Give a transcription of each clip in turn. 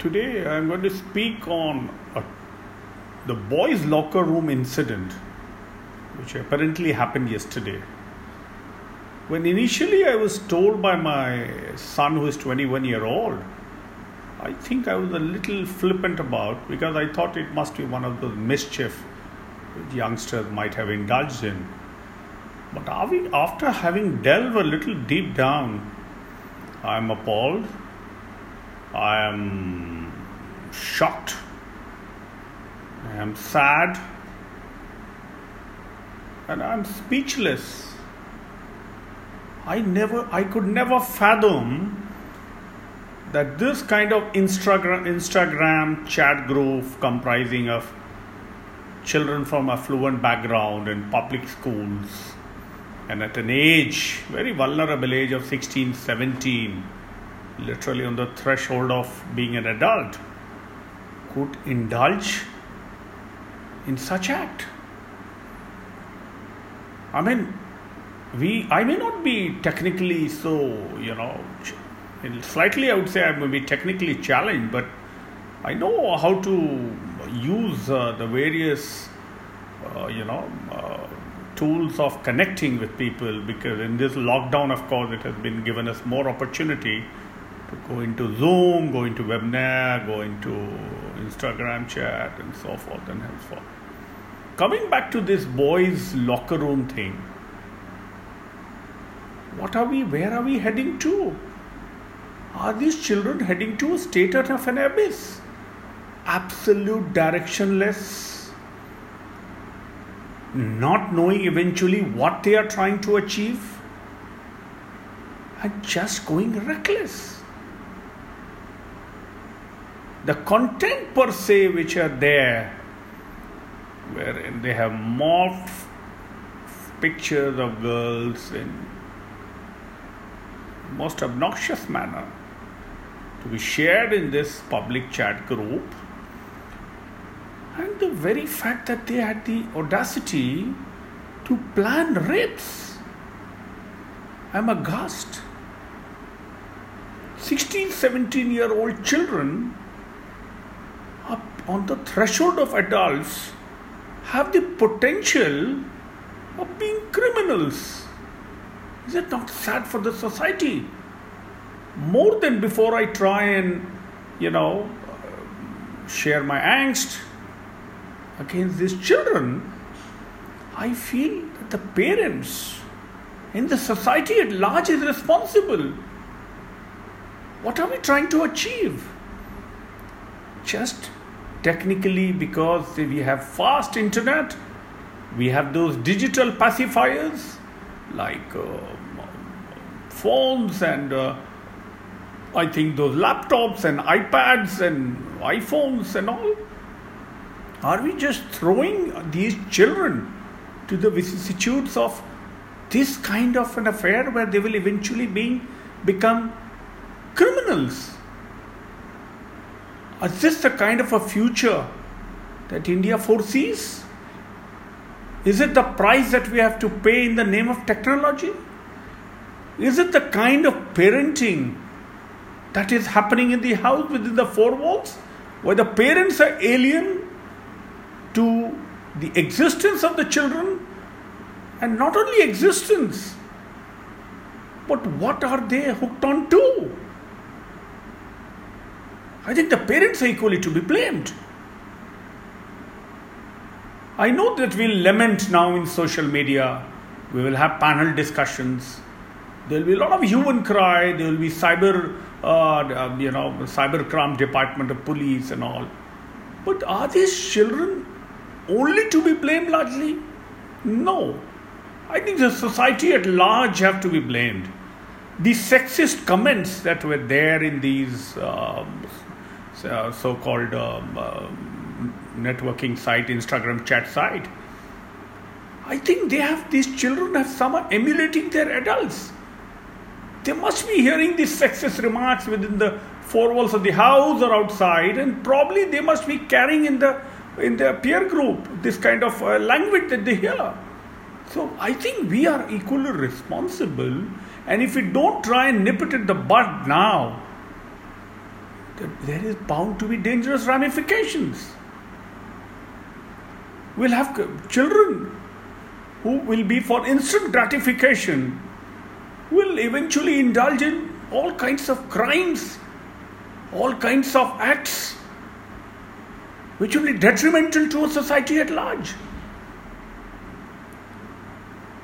Today I'm going to speak on a, the boys' locker room incident, which apparently happened yesterday. When initially I was told by my son, who is 21 year old, I think I was a little flippant about because I thought it must be one of those mischief which youngsters might have indulged in. But after having delved a little deep down, I am appalled I am shocked. I am sad. And I am speechless. I never, I could never fathom that this kind of Instagram, Instagram chat group comprising of children from affluent background in public schools and at an age, very vulnerable age of 16, 17, literally on the threshold of being an adult, could indulge in such act. I mean, we I may not be technically so you know slightly I would say I may be technically challenged, but I know how to use uh, the various uh, you know uh, tools of connecting with people because in this lockdown, of course, it has been given us more opportunity go into Zoom, go into webinar, go into Instagram chat, and so forth and henceforth. Coming back to this boys' locker room thing, what are we, where are we heading to? Are these children heading to a state of an abyss? Absolute directionless, not knowing eventually what they are trying to achieve, and just going reckless the content per se which are there wherein they have morphed pictures of girls in most obnoxious manner to be shared in this public chat group. And the very fact that they had the audacity to plan rapes. I'm aghast. 16 17 year old children on the threshold of adults have the potential of being criminals. Is it not sad for the society? More than before I try and, you know, share my angst against these children, I feel that the parents in the society at large is responsible. What are we trying to achieve? Just technically because we have fast internet we have those digital pacifiers like uh, phones and uh, i think those laptops and ipads and iphones and all. Are we just throwing these children to the vicissitudes of this kind of an affair where they will eventually be, become criminals is this the kind of a future that India foresees? Is it the price that we have to pay in the name of technology? Is it the kind of parenting that is happening in the house within the four walls, where the parents are alien to the existence of the children, and not only existence, but what are they hooked on to? I think the parents are equally to be blamed. I know that we'll lament now in social media, we will have panel discussions, there will be a lot of human cry, there will be cyber, uh, um, you know, cyber crime department of police and all. But are these children only to be blamed largely? No. I think the society at large have to be blamed. The sexist comments that were there in these um, uh, so-called um, uh, networking site, Instagram chat site. I think they have these children have some emulating their adults. They must be hearing these sexist remarks within the four walls of the house or outside, and probably they must be carrying in the in their peer group this kind of uh, language that they hear. So I think we are equally responsible, and if we don't try and nip it in the bud now, there is bound to be dangerous ramifications. We'll have children who will be for instant gratification, will eventually indulge in all kinds of crimes, all kinds of acts which will be detrimental to a society at large.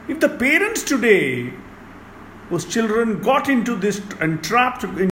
If the parents today, whose children got into this entrapped